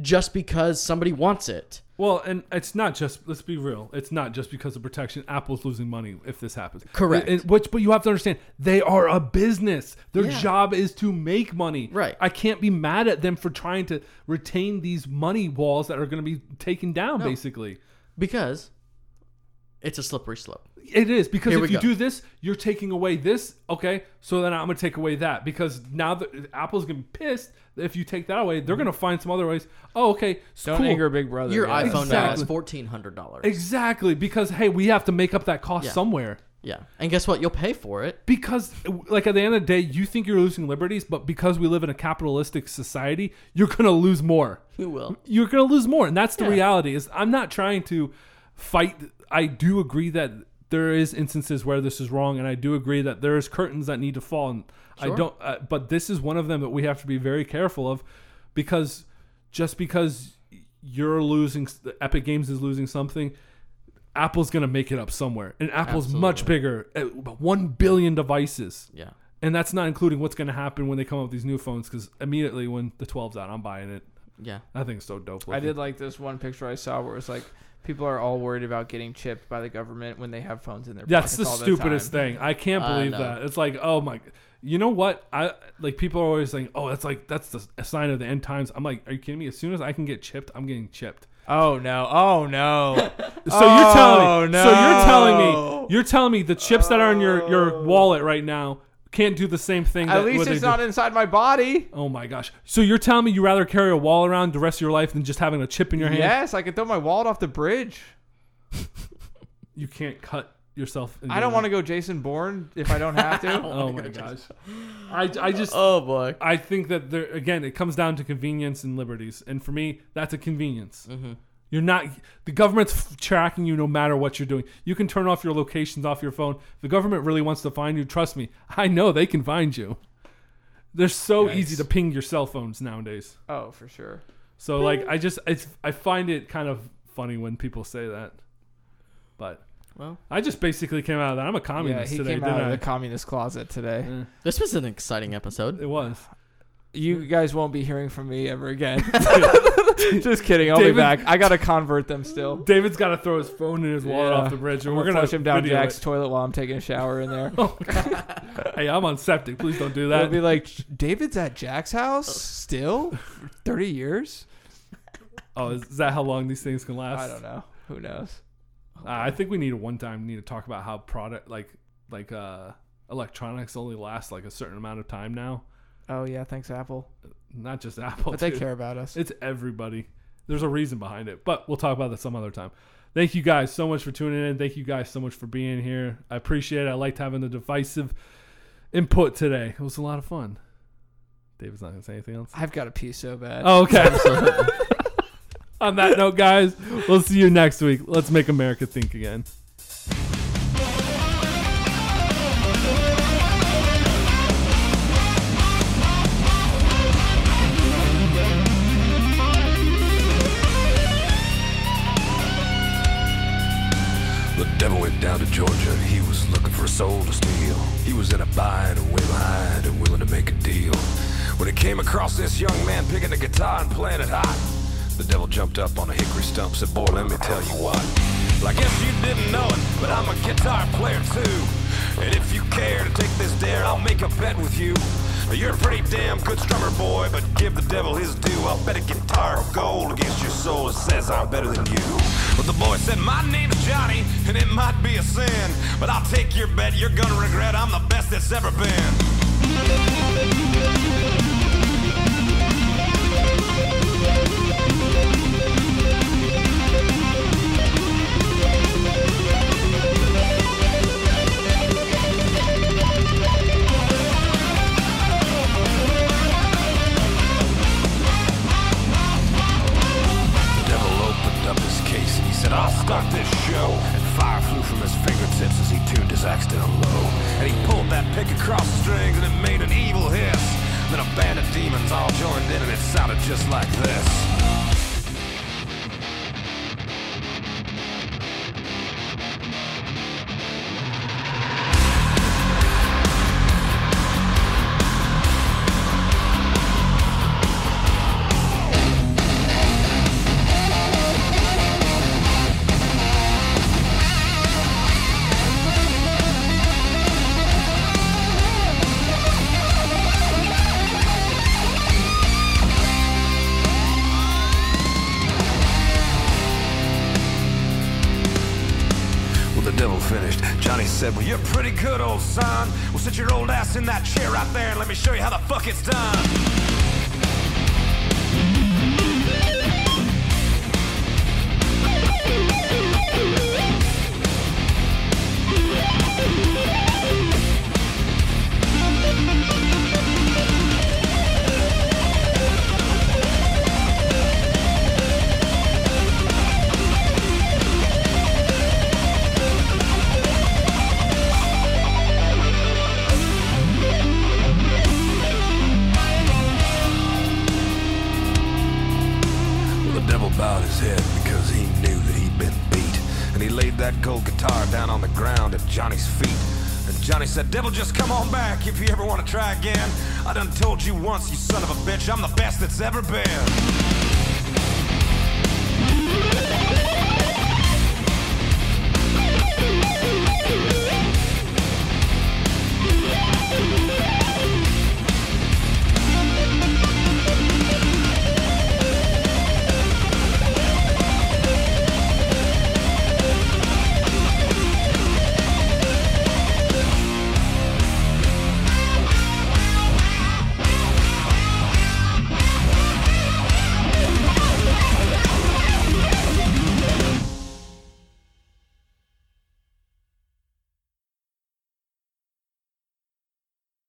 just because somebody wants it. Well, and it's not just. Let's be real. It's not just because of protection. Apple's losing money if this happens. Correct. Which, but you have to understand, they are a business. Their Yeah. job is to make money. Right. I can't be mad at them for trying to retain these money walls that are going to be taken down. No. Basically, Because it's a slippery slope. It is because Here if we you go. do this, you're taking away this. Okay, so then I'm going to take away that because now that Apple's going to be pissed if you take that away, they're going to find some other ways. Oh, okay, s- Don't cool. anger Big Brother. Your guys. iPhone now is Exactly. $1,400. Exactly, because hey, we have to make up that cost Yeah. somewhere. Yeah. And guess what? You'll pay for it. Because, like, at the end of the day, you think you're losing liberties, but because we live in a capitalistic society, you're going to lose more. You will. You're going to lose more. And that's the Yeah. reality is I'm not trying to fight. I do agree that there is instances where this is wrong. And I do agree that there is curtains that need to fall. And I don't, uh, but this is one of them that we have to be very careful of because just because you're losing, Epic Games is losing something, Apple's going to make it up somewhere. And Apple's much bigger, uh, 1 billion devices. Yeah. And that's not including what's going to happen when they come up with these new phones. Because immediately when the 12's out, I'm buying it. Yeah. I think it's so dope. I did like this one picture I saw where it's like people are all worried about getting chipped by the government when they have phones in their That's the pockets all stupidest time. thing. I can't I believe know. that. It's like, oh my. You know what? I like people are always saying, "Oh, that's like that's the a sign of the end times." I'm like, are you kidding me? As soon as I can get chipped, I'm getting chipped. Oh no! Oh no! <laughs> So you're telling me. Oh, So you're telling no. me. You're telling me the chips that are in your your oh. wallet right now can't do the same thing. At that, least what they it's do. not inside my body. Oh my gosh! So you're telling me you rather carry a wall around the rest of your life than just having a chip in your hand? Yes, I could throw my wallet off the bridge. <laughs> You can't cut yourself. I don't want to go Jason Bourne if I don't have to. <laughs> Oh <laughs> my gosh! I I just Oh boy. I think that there again it comes down to convenience and liberties, and for me that's a convenience. Mm-hmm. You're not the government's tracking you no matter what you're doing. You can turn off your locations off your phone. If the government really wants to find you, trust me, <laughs> I know they can find you. They're so Yikes. easy to ping your cell phones nowadays. oh, for sure. So like I just it's, I find it kind of funny when people say that. But Well, I just basically came out of that. I'm a Yeah, communist he today, came didn't out of I? the communist closet today. Eh, this was an exciting episode. it was. You guys won't be hearing from me ever again. <laughs> <laughs> Just kidding. I'll David- be back. I gotta convert them still. David's got to throw his phone and his wallet Yeah. off the bridge, and we're gonna flush him down video Jack's it. toilet while I'm taking a shower in there. <laughs> Hey, I'm on septic. Please don't do that. They'll that. be like, David's at Jack's house still? Thirty years? Oh, is, is that how long these things can last? I don't know. Who knows? Uh, I think we need a one time need to talk about how product like like uh electronics only last like a certain amount of time now. Oh yeah, thanks Apple. Not just Apple. But they dude. care about us. It's everybody. There's a reason behind it, but we'll talk about that some other time. Thank you guys so much for tuning in. Thank you guys so much for being here. I appreciate it. I liked having the divisive input today. It was a lot of fun. David's not gonna say anything else. I've got to pee so bad. Oh, okay. <laughs> <laughs> On that note, guys, we'll see you next week. Let's make America think again. Down to Georgia. He was looking for a soul to steal. He was in a bind and way behind and willing to make a deal. When he came across this young man picking a guitar and playing it hot, the devil jumped up on a hickory stump said, Boy, let me tell you what. I guess you didn't know it, but I'm a guitar player too. And if you care to take this dare, I'll make a bet with you. You're a pretty damn good strummer, boy, but give the devil his due. I'll bet a guitar of gold against your soul that says I'm better than you. But the boy said, My name's Johnny, and it might be a sin, but I'll take your bet. You're gonna regret I'm the best that's ever been. Johnny said, Well, you're pretty good, old son. Well, sit your old ass in that chair right there and let me show you how the fuck it's done. Devil, just come on back if you ever want to try again. I done told you once, you son of a bitch, I'm the best that's ever been.